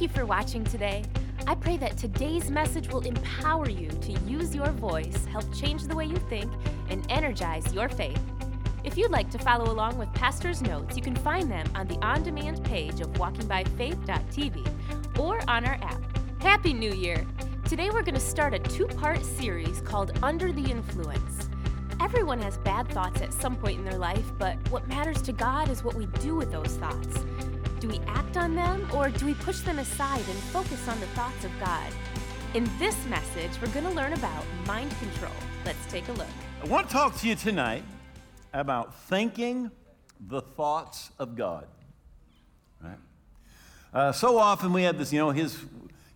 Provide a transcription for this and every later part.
Thank you for watching today. I pray that today's message will empower you to use your voice, help change the way you think, and energize your faith. If you'd like to follow along with Pastor's notes, you can find them on the on demand page of walkingbyfaith.tv or on our app. Happy New Year! Today we're going to start a two part series called Under the Influence. Everyone has bad thoughts at some point in their life, but what matters to God is what we do with those thoughts. Do we act on them or do we push them aside and focus on the thoughts of God? In this message, we're going to learn about mind control. Let's take a look. I want to talk to you tonight about thinking the thoughts of God. Right? Uh, so often we have this, you know, his,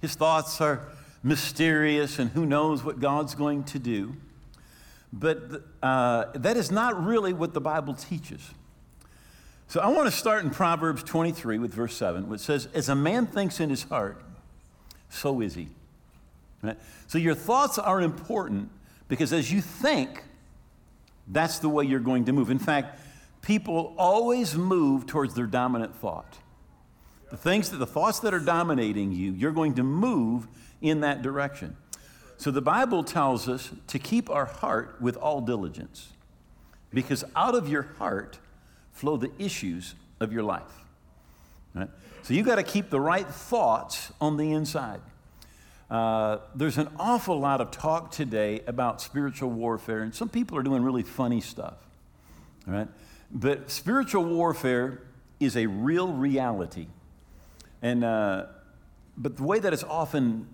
his thoughts are mysterious and who knows what God's going to do. But uh, that is not really what the Bible teaches. So I want to start in Proverbs 23 with verse 7, which says, As a man thinks in his heart, so is he. Right? So your thoughts are important because as you think, that's the way you're going to move. In fact, people always move towards their dominant thought. The things that the thoughts that are dominating you, you're going to move in that direction. So the Bible tells us to keep our heart with all diligence because out of your heart flow the issues of your life. Right? So you've got to keep the right thoughts on the inside. Uh, there's an awful lot of talk today about spiritual warfare, and some people are doing really funny stuff. Right? But spiritual warfare is a real reality. And, uh, but the way that it's often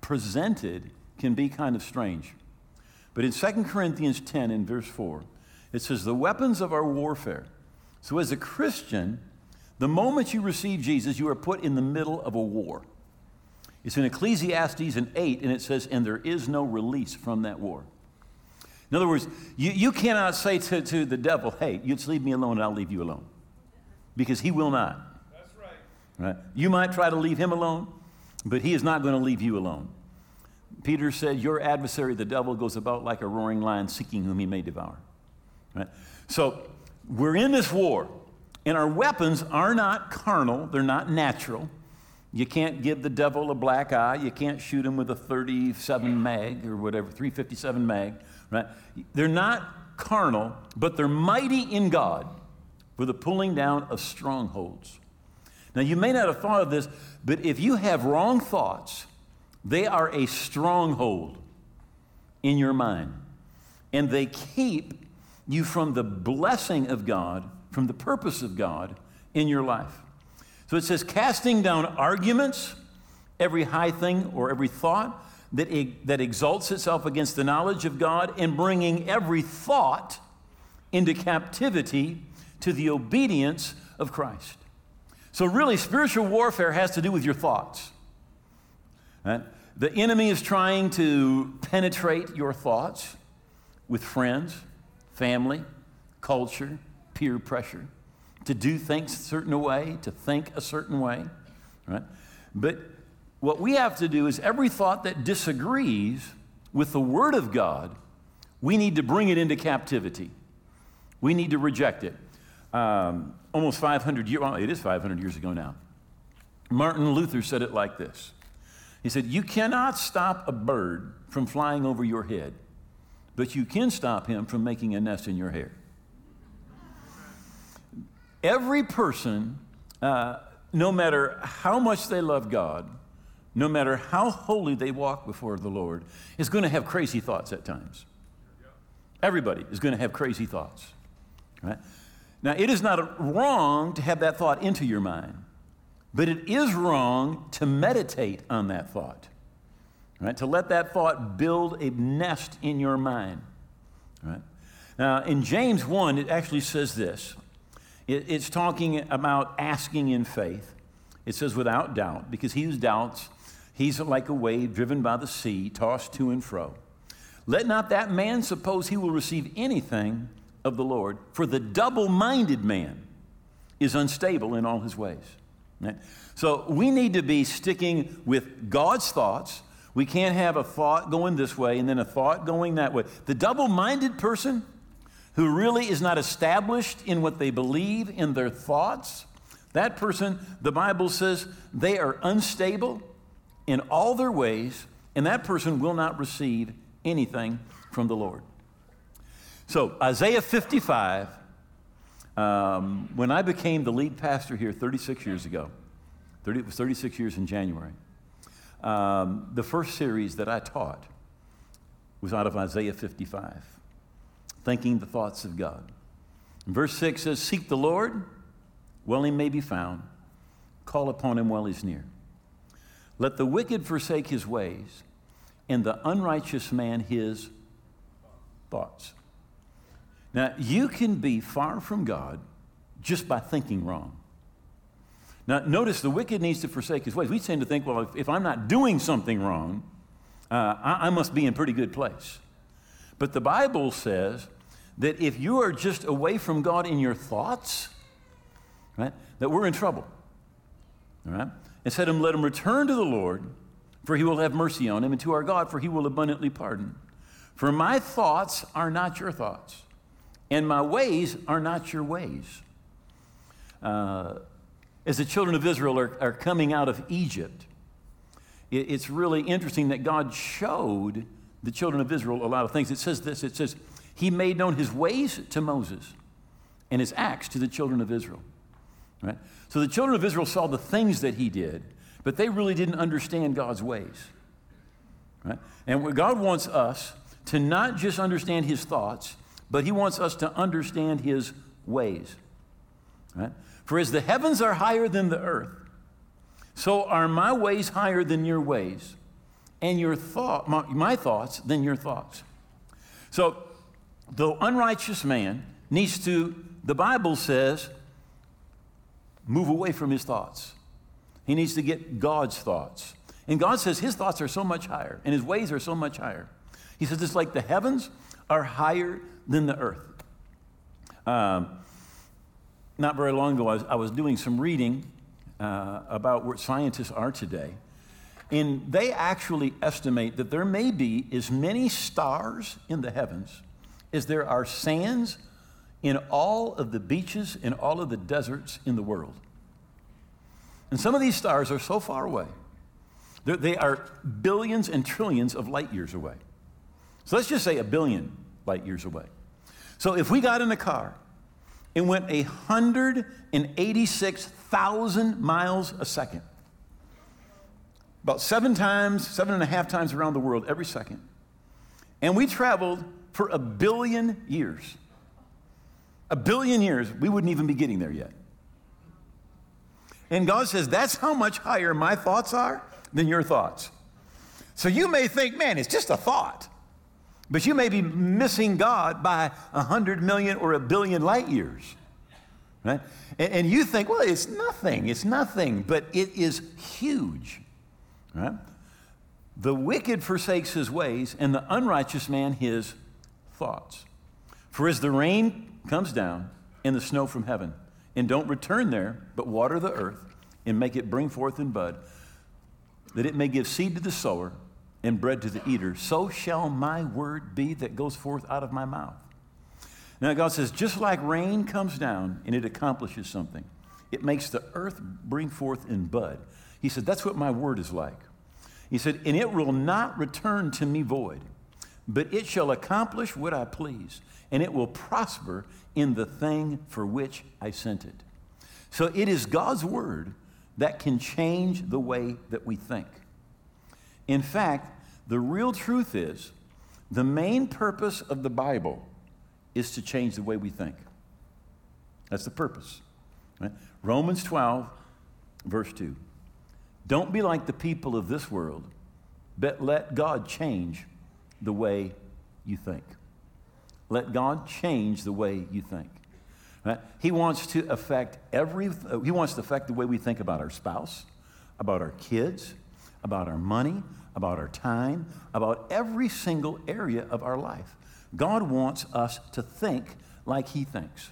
presented can be kind of strange. But in 2 Corinthians 10, in verse 4, it says, The weapons of our warfare. So as a Christian, the moment you receive Jesus, you are put in the middle of a war. It's in Ecclesiastes in 8, and it says, And there is no release from that war. In other words, you, you cannot say to, to the devil, Hey, you just leave me alone and I'll leave you alone. Because he will not. That's right. Right? You might try to leave him alone, but he is not going to leave you alone. Peter said, Your adversary, the devil, goes about like a roaring lion seeking whom he may devour. Right? So we're in this war, and our weapons are not carnal, they're not natural. You can't give the devil a black eye. You can't shoot him with a 37 mag or whatever, 357 mag, right? They're not carnal, but they're mighty in God for the pulling down of strongholds. Now, you may not have thought of this, but if you have wrong thoughts, they are a stronghold in your mind. And they keep you from the blessing of God, from the purpose of God in your life. So it says, casting down arguments, every high thing or every thought that, that exalts itself against the knowledge of God, and bringing every thought into captivity to the obedience of Christ. So, really, spiritual warfare has to do with your thoughts. Right? The enemy is trying to penetrate your thoughts with friends, family, culture, peer pressure, to do things a certain way, to think a certain way, right? But what we have to do is every thought that disagrees with the Word of God, we need to bring it into captivity. We need to reject it. Um, almost 500 years, well, it is 500 years ago now. Martin Luther said it like this He said, You cannot stop a bird from flying over your head, but you can stop him from making a nest in your hair. Every person, uh, no matter how much they love God, no matter how holy they walk before the Lord, is going to have crazy thoughts at times. Everybody is going to have crazy thoughts. Right? Now, it is not wrong to have that thought into your mind, but it is wrong to meditate on that thought. Right? To let that thought build a nest in your mind. Right? Now, in James 1, it actually says this it's talking about asking in faith. It says, without doubt, because he who doubts, he's like a wave driven by the sea, tossed to and fro. Let not that man suppose he will receive anything of the Lord, for the double minded man is unstable in all his ways. Right? So we need to be sticking with God's thoughts. We can't have a thought going this way and then a thought going that way. The double minded person who really is not established in what they believe in their thoughts, That person, the Bible says, they are unstable in all their ways, and that person will not receive anything from the Lord. So, Isaiah 55, um, when I became the lead pastor here 36 years ago, 30, it was 36 years in January, um, the first series that I taught was out of Isaiah 55, thinking the thoughts of God. And verse 6 says, Seek the Lord while he may be found, call upon him while he's near. Let the wicked forsake his ways, and the unrighteous man his thoughts. Now, you can be far from God just by thinking wrong. Now, notice the wicked needs to forsake his ways. We tend to think, well, if, if I'm not doing something wrong, uh, I, I must be in pretty good place. But the Bible says that if you are just away from God in your thoughts, right, that we're in trouble. All right? And said him, let him return to the Lord, for he will have mercy on him, and to our God, for he will abundantly pardon. For my thoughts are not your thoughts, and my ways are not your ways. Uh, as the children of Israel are, are coming out of Egypt, it, it's really interesting that God showed the children of Israel a lot of things. It says this it says, He made known His ways to Moses and His acts to the children of Israel. Right? So the children of Israel saw the things that he did, but they really didn't understand God's ways. Right? And God wants us to not just understand his thoughts, but he wants us to understand his ways. Right? For as the heavens are higher than the earth, so are my ways higher than your ways, and your thought, my, my thoughts than your thoughts. So the unrighteous man needs to, the Bible says, move away from his thoughts. He needs to get God's thoughts. And God says his thoughts are so much higher and his ways are so much higher. He says it's like the heavens are higher than the earth. Um, not very long ago, I was, I was doing some reading uh, about where scientists are today. And they actually estimate that there may be as many stars in the heavens as there are sands in all of the beaches in all of the deserts in the world. And some of these stars are so far away, They're, they are billions and trillions of light years away. So let's just say a billion light years away. So if we got in a car and went 186,000 miles a second, about seven times, seven and a half times around the world every second, and we traveled for a billion years, a billion years, we wouldn't even be getting there yet. And God says, That's how much higher my thoughts are than your thoughts. So you may think, man, it's just a thought. But you may be missing God by a hundred million or a billion light years. Right? And, and, you think, well, it's nothing, it's nothing, but it is huge. Right? The wicked forsakes his ways, and the unrighteous man his thoughts. For as the rain comes down and the snow from heaven, and don't return there, but water the earth and make it bring forth and bud, that it may give seed to the sower and bread to the eater, so shall my word be that goes forth out of my mouth. Now, God says, just like rain comes down and it accomplishes something, it makes the earth bring forth in bud. He said, that's what my word is like. He said, and it will not return to me void, but it shall accomplish what I please and it will prosper in the thing for which I sent it. So it is God's word that can change the way that we think. In fact, the real truth is the main purpose of the Bible is to change the way we think. That's the purpose. Right? Romans 12, verse 2. Don't be like the people of this world, but let God change the way you think. Let God change the way you think. Right? He wants to affect every, he wants to affect the way we think about our spouse, about our kids, about our money, about our time, about every single area of our life. God wants us to think like He thinks.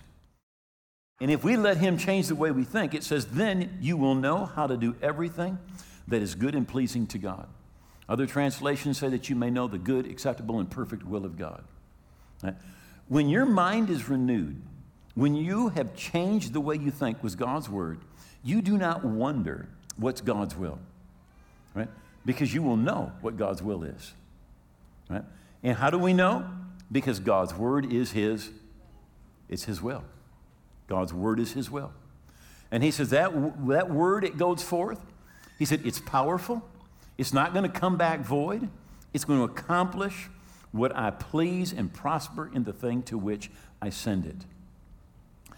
And if we let Him change the way we think, it says, then you will know how to do everything that is good and pleasing to God. Other translations say that you may know the good, acceptable, and perfect will of God. When your mind is renewed, when you have changed the way you think with God's word, you do not wonder what's God's will, right? Because you will know what God's will is, right? And how do we know? Because God's word is His, it's His will. God's word is His will. And He says that, that word, it goes forth. He said, it's powerful. It's not going to come back void. It's going to accomplish what I please and prosper in the thing to which I send it.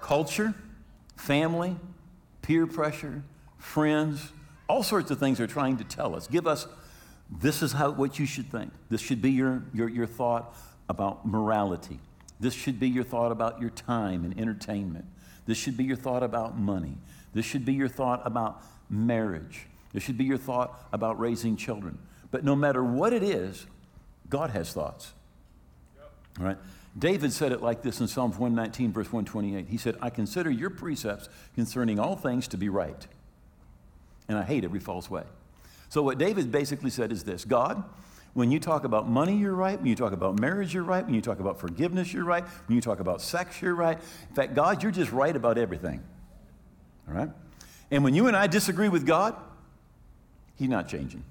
Culture, family, peer pressure, friends, all sorts of things are trying to tell us. Give us this is how what you should think. This should be your, your, your thought about morality. This should be your thought about your time and entertainment. This should be your thought about money. This should be your thought about marriage. This should be your thought about raising children. But no matter what it is, God has thoughts. Yep. David said it like this in Psalms 119, verse 128. He said, I consider your precepts concerning all things to be right, and I hate every false way. So, what David basically said is this God, when you talk about money, you're right. When you talk about marriage, you're right. When you talk about forgiveness, you're right. When you talk about sex, you're right. In fact, God, you're just right about everything. All right? And when you and I disagree with God, He's not changing.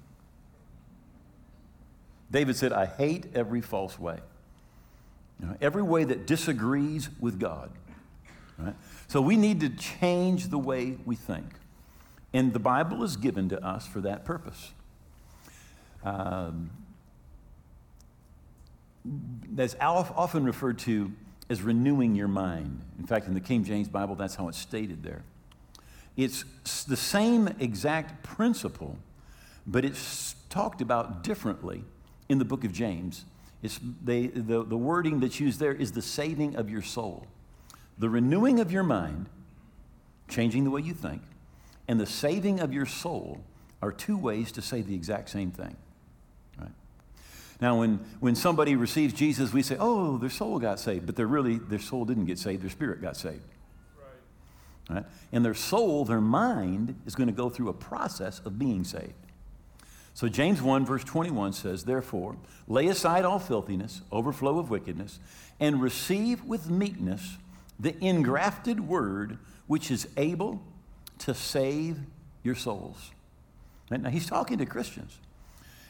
David said, I hate every false way. You know, every way that disagrees with God. Right? So we need to change the way we think. And the Bible is given to us for that purpose. Um, that's often referred to as renewing your mind. In fact, in the King James Bible, that's how it's stated there. It's the same exact principle, but it's talked about differently in the book of James. It's they, the, the wording that's used there is the saving of your soul. The renewing of your mind, changing the way you think, and the saving of your soul are two ways to say the exact same thing. Right? Now, when, when somebody receives Jesus, we say, oh, their soul got saved, but they're really, their soul didn't get saved, their spirit got saved. Right? right? And their soul, their mind, is going to go through a process of being saved. So James 1, verse 21 says, Therefore, lay aside all filthiness, overflow of wickedness, and receive with meekness the engrafted word which is able to save your souls. Now, he's talking to Christians.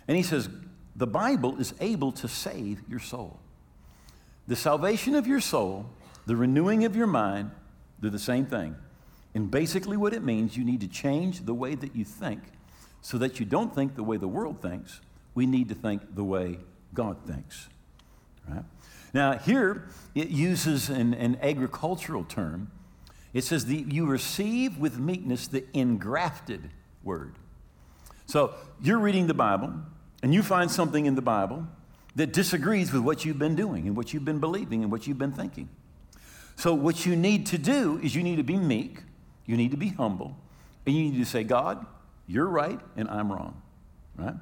And he says, The Bible is able to save your soul. The salvation of your soul, the renewing of your mind, they're the same thing. And basically, what it means, you need to change the way that you think so that you don't think the way the world thinks. We need to think the way God thinks. Right? Now, here it uses an, an agricultural term. It says, that You receive with meekness the engrafted word. So you're reading the Bible, and you find something in the Bible that disagrees with what you've been doing and what you've been believing and what you've been thinking. So, what you need to do is you need to be meek, you need to be humble, and you need to say, God, you're right and I'm wrong, right?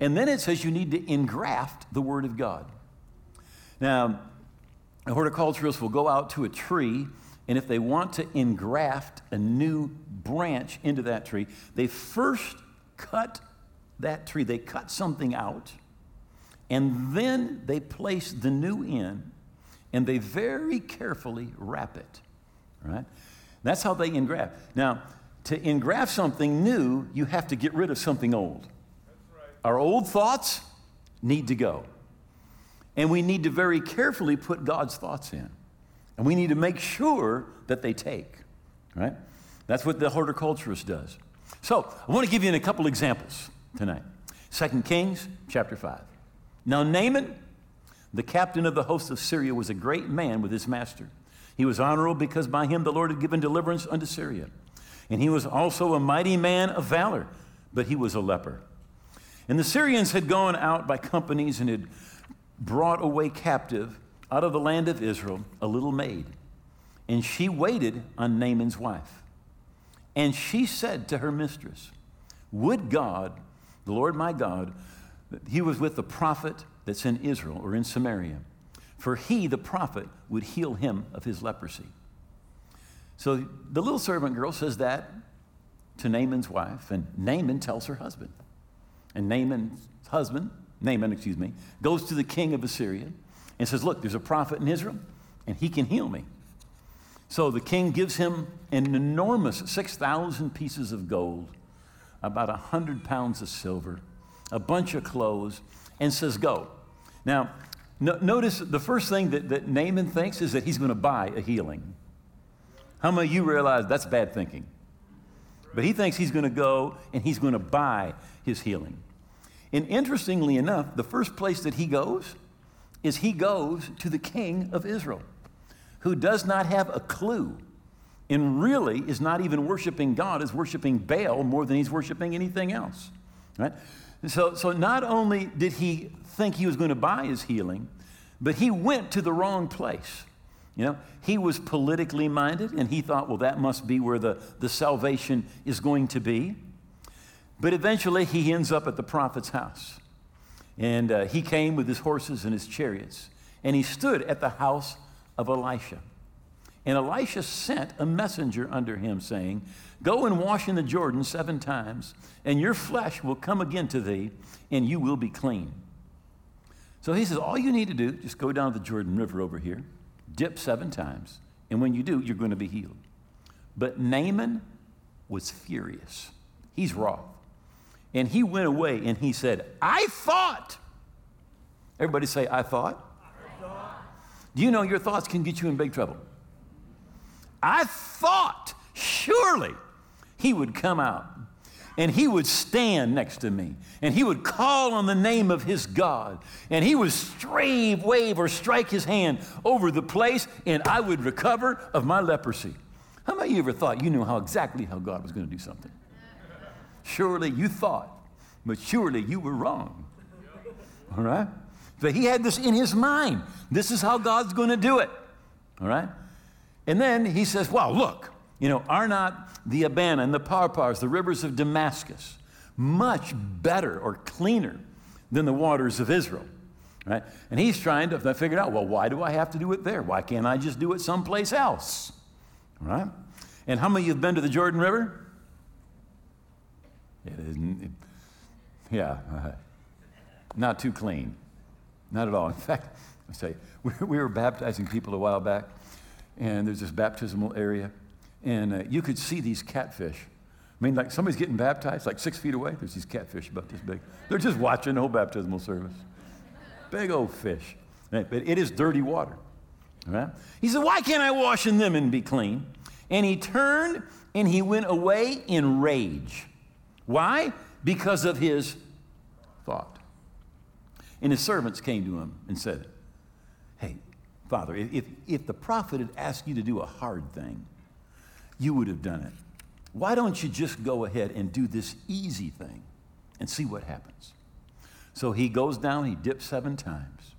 And then it says you need to engraft the Word of God. Now, a horticulturist will go out to a tree, and if they want to engraft a new branch into that tree, they first cut that tree. They cut something out, and then they place the new in, and they very carefully wrap it, right? That's how they engraft. Now, to engraft something new, you have to get rid of something old. Our old thoughts need to go. And we need to very carefully put God's thoughts in. And we need to make sure that they take, right? That's what the horticulturist does. So, I want to give you a couple examples tonight. 2 Kings chapter 5. Now, Naaman, the captain of the host of Syria, was a great man with his master. He was honorable because by him the Lord had given deliverance unto Syria. And he was also a mighty man of valor, but he was a leper. And the Syrians had gone out by companies and had brought away captive out of the land of Israel a little maid. And she waited on Naaman's wife. And she said to her mistress, Would God, the Lord my God, he was with the prophet that's in Israel or in Samaria, for he, the prophet, would heal him of his leprosy. So the little servant girl says that to Naaman's wife, and Naaman tells her husband. And Naaman's husband, Naaman, excuse me, goes to the king of Assyria and says, Look, there's a prophet in Israel, and he can heal me. So the king gives him an enormous 6,000 pieces of gold, about 100 pounds of silver, a bunch of clothes, and says, Go. Now, no, notice the first thing that, that Naaman thinks is that he's going to buy a healing. How many of you realize that's bad thinking? But he thinks he's going to go and he's going to buy his healing. And interestingly enough, the first place that he goes is he goes to the king of Israel, who does not have a clue and really is not even worshiping God, is worshiping Baal more than he's worshiping anything else. Right? So, so not only did he think he was going to buy his healing, but he went to the wrong place. You know, he was politically minded and he thought, well, that must be where the, the salvation is going to be. But eventually he ends up at the prophet's house. And uh, he came with his horses and his chariots. And he stood at the house of Elisha. And Elisha sent a messenger under him, saying, Go and wash in the Jordan seven times, and your flesh will come again to thee, and you will be clean. So he says, All you need to do, just go down to the Jordan River over here, dip seven times, and when you do, you're going to be healed. But Naaman was furious. He's wroth. And he went away and he said, I thought. Everybody say, I thought. I thought. Do you know your thoughts can get you in big trouble? I thought surely he would come out and he would stand next to me and he would call on the name of his God and he would strave, wave, or strike his hand over the place and I would recover of my leprosy. How many of you ever thought you knew how exactly how God was going to do something? Surely you thought, but surely you were wrong. All right? But he had this in his mind. This is how God's going to do it. All right? And then he says, Wow, look, you know, are not the Abana and the Parpars, the rivers of Damascus, much better or cleaner than the waters of Israel? Right? And he's trying to figure out, well, why do I have to do it there? Why can't I just do it someplace else? All right? And how many of you have been to the Jordan River? It it, yeah, uh, not too clean. Not at all. In fact, I say, we, we were baptizing people a while back, and there's this baptismal area, and uh, you could see these catfish. I mean, like somebody's getting baptized, like six feet away, there's these catfish about this big. They're just watching the whole baptismal service. Big old fish. But it is dirty water. Right? He said, Why can't I wash in them and be clean? And he turned and he went away in rage. Why? Because of his thought. And his servants came to him and said, Hey, Father, if, if the prophet had asked you to do a hard thing, you would have done it. Why don't you just go ahead and do this easy thing and see what happens? So he goes down, he dips seven times,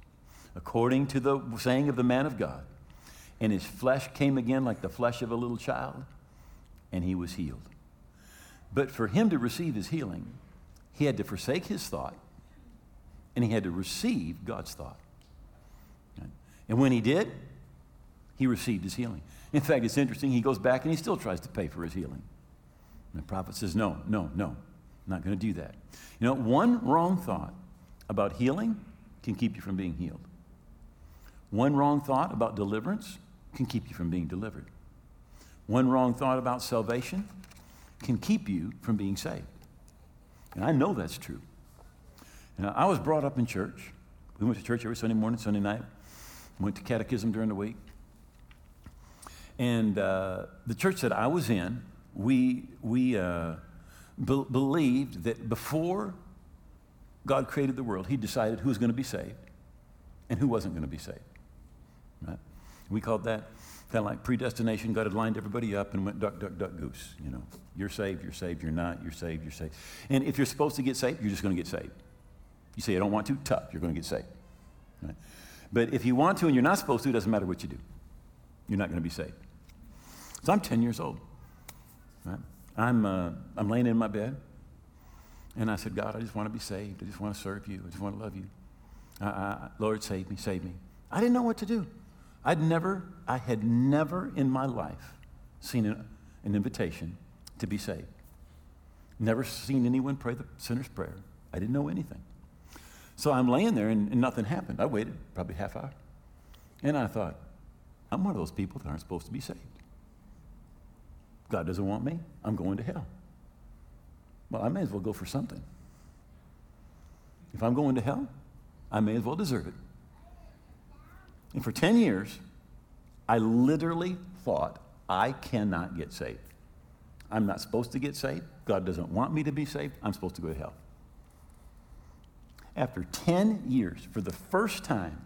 according to the saying of the man of God. And his flesh came again like the flesh of a little child, and he was healed. But for him to receive his healing, he had to forsake his thought and he had to receive God's thought. And when he did, he received his healing. In fact, it's interesting, he goes back and he still tries to pay for his healing. And the prophet says, No, no, no, I'm not going to do that. You know, one wrong thought about healing can keep you from being healed. One wrong thought about deliverance can keep you from being delivered. One wrong thought about salvation can keep you from being saved. And I know that's true. And I was brought up in church. We went to church every Sunday morning, Sunday night. Went to catechism during the week. And uh, the church that I was in, we, we uh, be- believed that before God created the world, He decided who was going to be saved and who wasn't going to be saved. Right? We called that kind of like predestination. God had lined everybody up and went duck, duck, duck, goose. You know, you're saved, you're saved, you're not, you're saved, you're saved. And if you're supposed to get saved, you're just going to get saved. You say, I don't want to, tough, you're going to get saved. Right? But if you want to and you're not supposed to, it doesn't matter what you do. You're not going to be saved. So I'm 10 years old. Right? I'm, uh, I'm laying in my bed. And I said, God, I just want to be saved. I just want to serve you. I just want to love you. I, I, Lord, save me, save me. I didn't know what to do. I'd never, I had never in my life seen an, an invitation to be saved. Never seen anyone pray the sinner's prayer. I didn't know anything. So I'm laying there and, and nothing happened. I waited probably half hour. And I thought, I'm one of those people that aren't supposed to be saved. God doesn't want me. I'm going to hell. Well, I may as well go for something. If I'm going to hell, I may as well deserve it. And for 10 years, I literally thought, I cannot get saved. I'm not supposed to get saved. God doesn't want me to be saved. I'm supposed to go to hell. After 10 years, for the first time,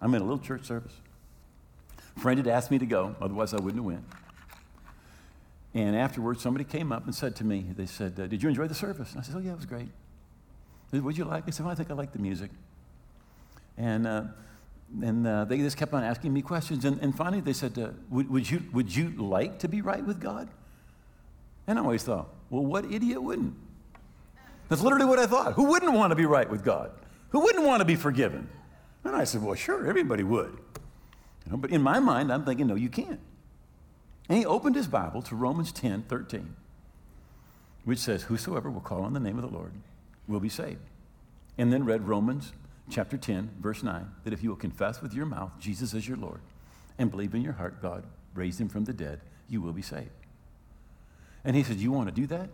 I'm in a little church service. A friend had asked me to go, otherwise, I wouldn't have went. And afterwards, somebody came up and said to me, they said, uh, Did you enjoy the service? And I said, Oh, yeah, it was great. Said, What'd you like? I said, Well, I think I like the music. And, uh, and uh, they just kept on asking me questions. And, and finally, they said, uh, would, would, you, would you like to be right with God? And I always thought, Well, what idiot wouldn't? That's literally what I thought. Who wouldn't want to be right with God? Who wouldn't want to be forgiven? And I said, Well, sure, everybody would. You know, but in my mind, I'm thinking, No, you can't. And he opened his Bible to Romans 10 13, which says, Whosoever will call on the name of the Lord will be saved. And then read Romans chapter 10, verse 9, that if you will confess with your mouth Jesus as your Lord and believe in your heart God raised him from the dead, you will be saved. And he said, You want to do that?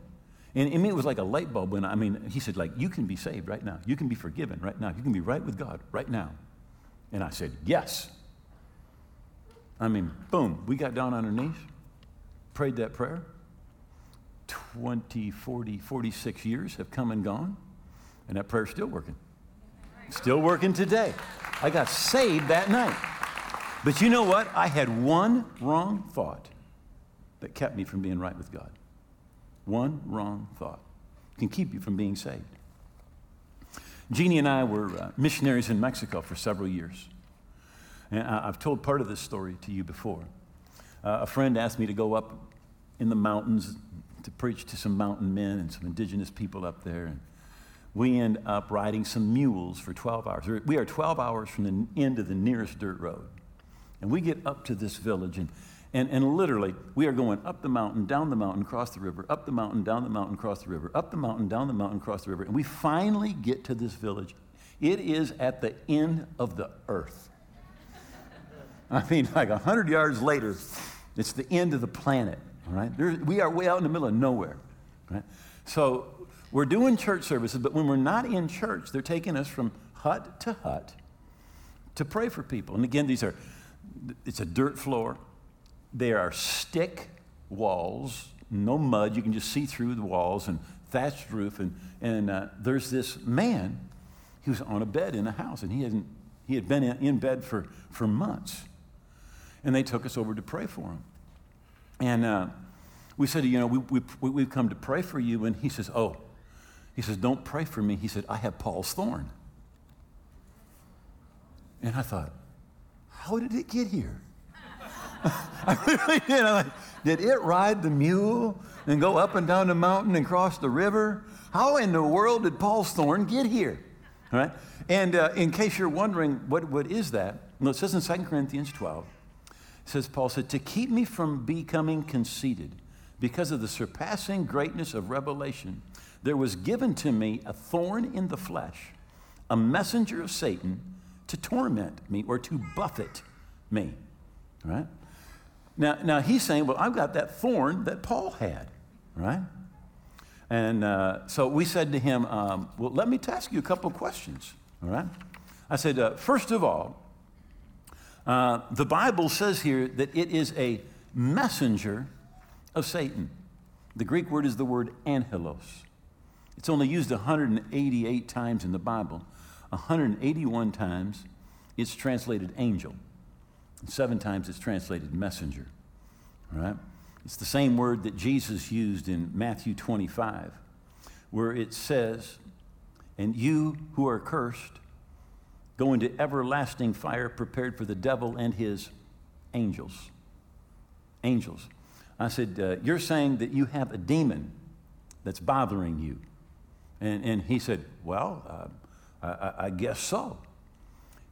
And I mean, it was like a light bulb when I mean, he said, like, you can be saved right now. You can be forgiven right now. You can be right with God right now. And I said, Yes. I mean, boom, we got down on our knees, prayed that prayer. 20, 40, 46 years have come and gone, and that prayer's still working. Still working today. I got saved that night. But you know what? I had one wrong thought that kept me from being right with God. One wrong thought can keep you from being saved. Jeannie and I were uh, missionaries in Mexico for several years. And I, have told part of this story to you before. Uh, a friend asked me to go up in the mountains to preach to some mountain men and some indigenous people up there. And we end up riding some mules for 12 hours. We are 12 hours from the end of the nearest dirt road. And we get up to this village, and, and, and literally, we are going up the mountain, down the mountain, across the river, up the mountain, down the mountain, across the river, up the mountain, down the mountain, across the river. And we finally get to this village. It is at the end of the earth. I mean, like 100 yards later, it's the end of the planet, all right? There, we are way out in the middle of nowhere, right? So we're doing church services, but when we're not in church, they're taking us from hut to hut to pray for people. And again, these are, it's a dirt floor. There are stick walls, no mud. You can just see through the walls and thatched roof. And, and uh, there's this man, he was on a bed in a house, and he, hadn't, he had been in, in bed for, for months and they took us over to pray for him. And uh, we said, you know, we, we, we've come to pray for you. And he says, oh, he says, don't pray for me. He said, I have Paul's thorn. And I thought, how did it get here? I really did. I'm like, did it ride the mule and go up and down the mountain and cross the river? How in the world did Paul's thorn get here? All right? And uh, in case you're wondering, what, what is that? Well, it says in 2 Corinthians 12, says Paul said, to keep me from becoming conceited because of the surpassing greatness of revelation, there was given to me a thorn in the flesh, a messenger of Satan to torment me or to buffet me. Right? Now, now he's saying, well, I've got that thorn that Paul had, right? And uh, so we said to him, um, well, let me ask you a couple of questions, all right? I said, uh, first of all, uh, the Bible says here that it is a messenger of Satan. The Greek word is the word angelos. It's only used 188 times in the Bible. 181 times it's translated angel. Seven times it's translated messenger. All right? It's the same word that Jesus used in Matthew 25, where it says, And you who are cursed, go into everlasting fire prepared for the devil and his angels. Angels. I said, uh, You're saying that you have a demon that's bothering you. And, and he said, Well, uh, I, I guess so.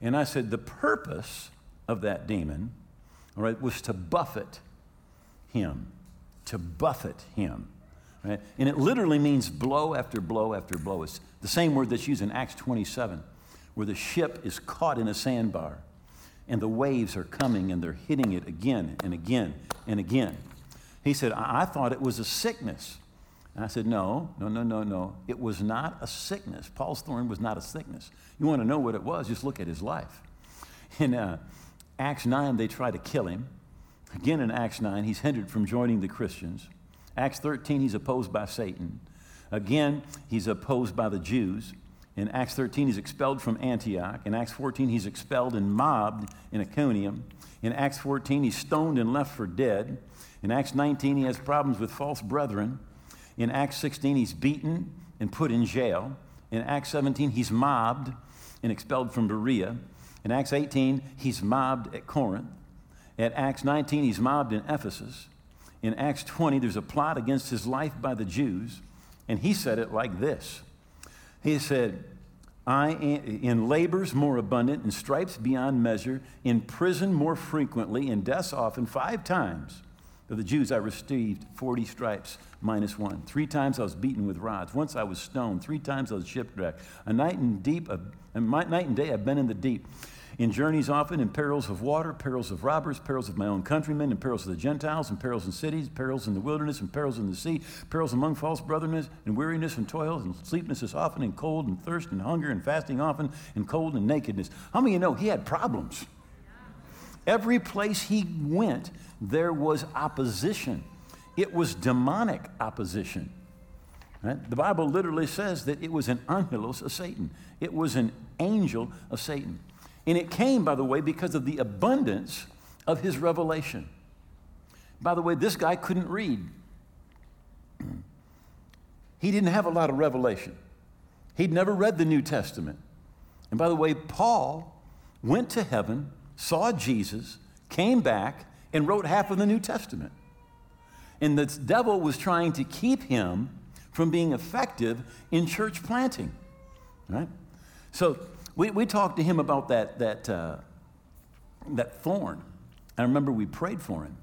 And I said, The purpose of that demon, all right, was to buffet him, to buffet him. Right? And it literally means blow after blow after blow. It's the same word that's used in Acts 27 where the ship is caught in a sandbar and the waves are coming and they're hitting it again and again and again. He said, I, I thought it was a sickness. And I said, No, no, no, no, no. It was not a sickness. Paul's thorn was not a sickness. You want to know what it was? Just look at his life. In uh, Acts 9, they try to kill him. Again, in Acts 9, he's hindered from joining the Christians. Acts 13, he's opposed by Satan. Again, he's opposed by the Jews. In Acts 13, he's expelled from Antioch. In Acts 14, he's expelled and mobbed in Iconium. In Acts 14, he's stoned and left for dead. In Acts 19, he has problems with false brethren. In Acts 16, he's beaten and put in jail. In Acts 17, he's mobbed and expelled from Berea. In Acts 18, he's mobbed at Corinth. At Acts 19, he's mobbed in Ephesus. In Acts 20, there's a plot against his life by the Jews. And he said it like this He said, I am in labors more abundant, in stripes beyond measure, in prison more frequently, in deaths often, five times. For the Jews, I received 40 stripes minus one. Three times I was beaten with rods. Once I was stoned. Three times I was shipwrecked. A night and deep, a, a night and day I've been in the deep in journeys often, in perils of water, perils of robbers, perils of my own countrymen, and perils of the Gentiles, and perils in cities, perils in the wilderness, and perils in the sea, perils among false brethren, and weariness and toil, and sleeplessness often, and cold, and thirst, and hunger, and fasting often, and cold, and nakedness. How many of you know he had problems? Every place he went, there was opposition. It was demonic opposition. Right? The Bible literally says that it was an angelos of Satan. It was an angel of Satan. And it came, by the way, because of the abundance of his revelation. By the way, this guy couldn't read. He didn't have a lot of revelation. He'd never read the New Testament. And by the way, Paul went to heaven, saw Jesus, came back, and wrote half of the New Testament. And the devil was trying to keep him from being effective in church planting. Right? So we, we talked to him about that, that, uh, that thorn. I remember we prayed for him.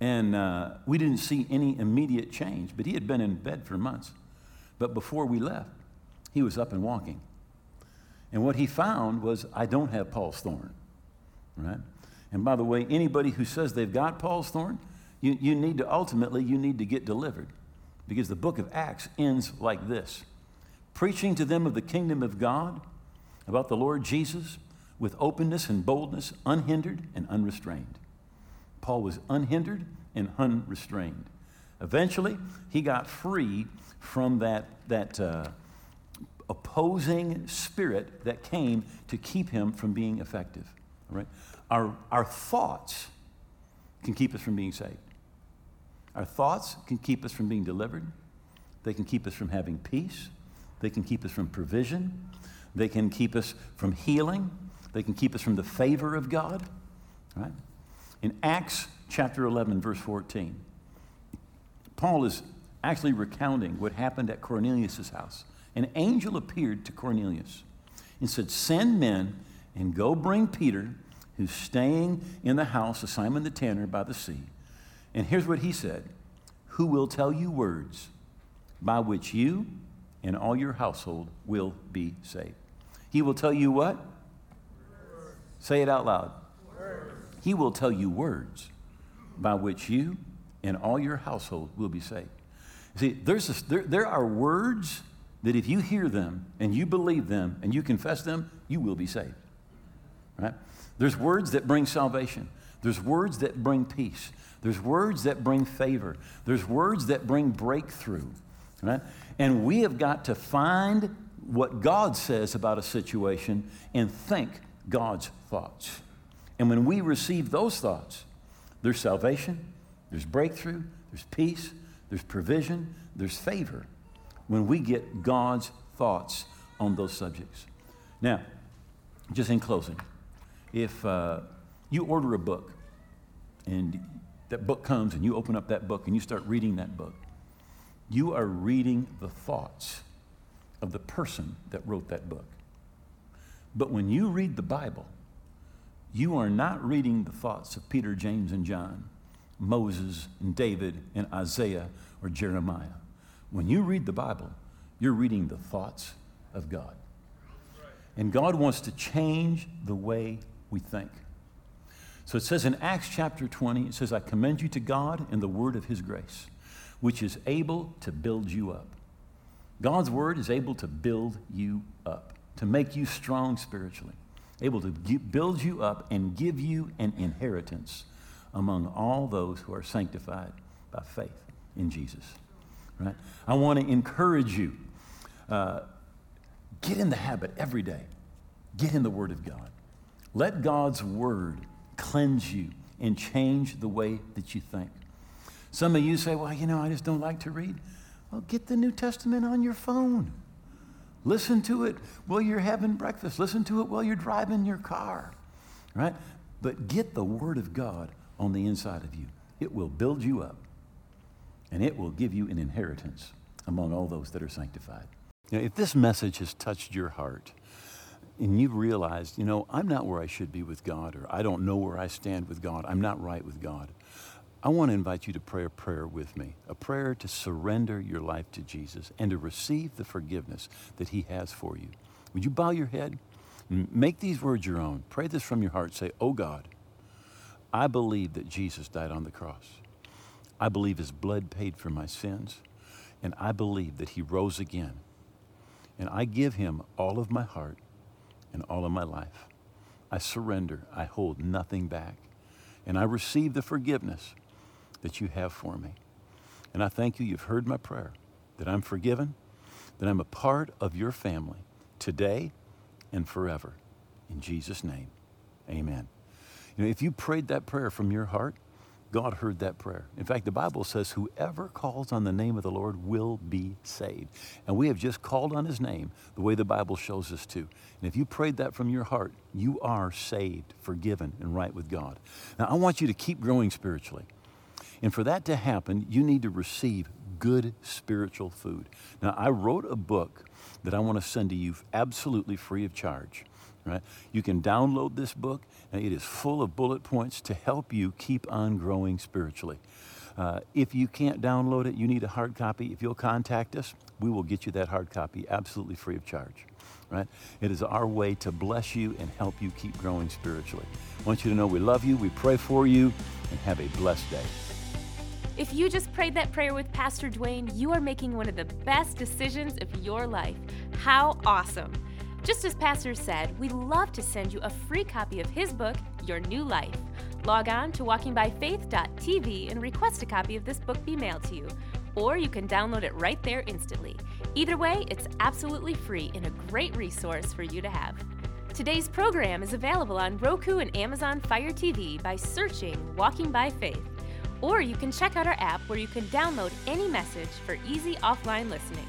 And uh, we didn't see any immediate change, but he had been in bed for months. But before we left, he was up and walking. And what he found was, I don't have Paul's thorn, right? And by the way, anybody who says they've got Paul's thorn, you, you need to ultimately, you need to get delivered. Because the book of Acts ends like this preaching to them of the kingdom of God about the Lord Jesus with openness and boldness, unhindered and unrestrained. Paul was unhindered and unrestrained. Eventually, he got free from that, that uh, opposing spirit that came to keep him from being effective. Right? Our, our thoughts can keep us from being saved. Our thoughts can keep us from being delivered. They can keep us from having peace. They can keep us from provision. They can keep us from healing. They can keep us from the favor of God. Right? In Acts chapter 11, verse 14, Paul is actually recounting what happened at Cornelius' house. An angel appeared to Cornelius and said, Send men and go bring Peter, who's staying in the house of Simon the tanner by the sea. And here's what he said Who will tell you words by which you and all your household will be saved. He will tell you what? Words. Say it out loud. Words. He will tell you words by which you and all your household will be saved. See, there's a, there, there are words that if you hear them and you believe them and you confess them, you will be saved. Right? There's words that bring salvation. There's words that bring peace. There's words that bring favor. There's words that bring breakthrough. Right? And we have got to find what God says about a situation and think God's thoughts. And when we receive those thoughts, there's salvation, there's breakthrough, there's peace, there's provision, there's favor when we get God's thoughts on those subjects. Now, just in closing, if uh, you order a book and that book comes and you open up that book and you start reading that book, you are reading the thoughts of the person that wrote that book. But when you read the Bible, you are not reading the thoughts of Peter, James, and John, Moses, and David, and Isaiah, or Jeremiah. When you read the Bible, you're reading the thoughts of God. And God wants to change the way we think. So it says in Acts chapter 20, it says, I commend you to God and the word of his grace, which is able to build you up. God's word is able to build you up, to make you strong spiritually, able to build you up and give you an inheritance among all those who are sanctified by faith in Jesus. Right? I want to encourage you. Uh, get in the habit every day. Get in the Word of God. Let God's Word cleanse you and change the way that you think. Some of you say, well, you know, I just don't like to read. Well, get the New Testament on your phone. Listen to it while you're having breakfast. Listen to it while you're driving your car. Right? But get the Word of God on the inside of you. It will build you up and it will give you an inheritance among all those that are sanctified. Now, if this message has touched your heart, and you've realized, you know, I'm not where I should be with God, or I don't know where I stand with God, I'm not right with God, I want to invite you to pray a prayer with me, a prayer to surrender your life to Jesus and to receive the forgiveness that He has for you. Would you bow your head? Make these words your own. Pray this from your heart. Say, Oh God, I believe that Jesus died on the cross. I believe His blood paid for my sins, and I believe that He rose again. And I give Him all of my heart in all of my life. I surrender. I hold nothing back. And I receive the forgiveness that you have for me. And I thank you, you've heard my prayer, that I'm forgiven, that I'm a part of your family today and forever. In Jesus' name, amen. You know, if you prayed that prayer from your heart, God heard that prayer. In fact, the Bible says, whoever calls on the name of the Lord will be saved. And we have just called on his name the way the Bible shows us to. And if you prayed that from your heart, you are saved, forgiven, and right with God. Now, I want you to keep growing spiritually. And for that to happen, you need to receive good spiritual food. Now, I wrote a book that I want to send to you absolutely free of charge. Right? You can download this book, and it is full of bullet points to help you keep on growing spiritually. Uh, if you can't download it, you need a hard copy. If you'll contact us, we will get you that hard copy absolutely free of charge. Right? It is our way to bless you and help you keep growing spiritually. I want you to know we love you, we pray for you, and have a blessed day. If you just prayed that prayer with Pastor Dwayne, you are making one of the best decisions of your life. How awesome! Just as Pastor said, we love to send you a free copy of his book, Your New Life. Log on to walkingbyfaith.tv and request a copy of this book be mailed to you. Or you can download it right there instantly. Either way, it's absolutely free and a great resource for you to have. Today's program is available on Roku and Amazon Fire TV by searching Walking by Faith. Or you can check out our app where you can download any message for easy offline listening.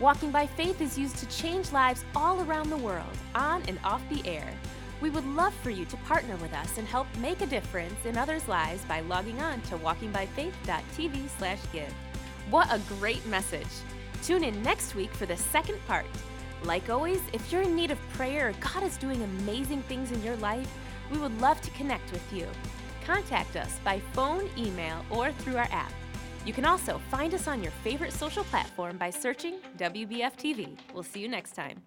Walking by Faith is used to change lives all around the world, on and off the air. We would love for you to partner with us and help make a difference in others' lives by logging on to walkingbyfaith.tv/give. What a great message! Tune in next week for the second part. Like always, if you're in need of prayer or God is doing amazing things in your life, we would love to connect with you. Contact us by phone, email, or through our app. You can also find us on your favorite social platform by searching WBF TV. We'll see you next time.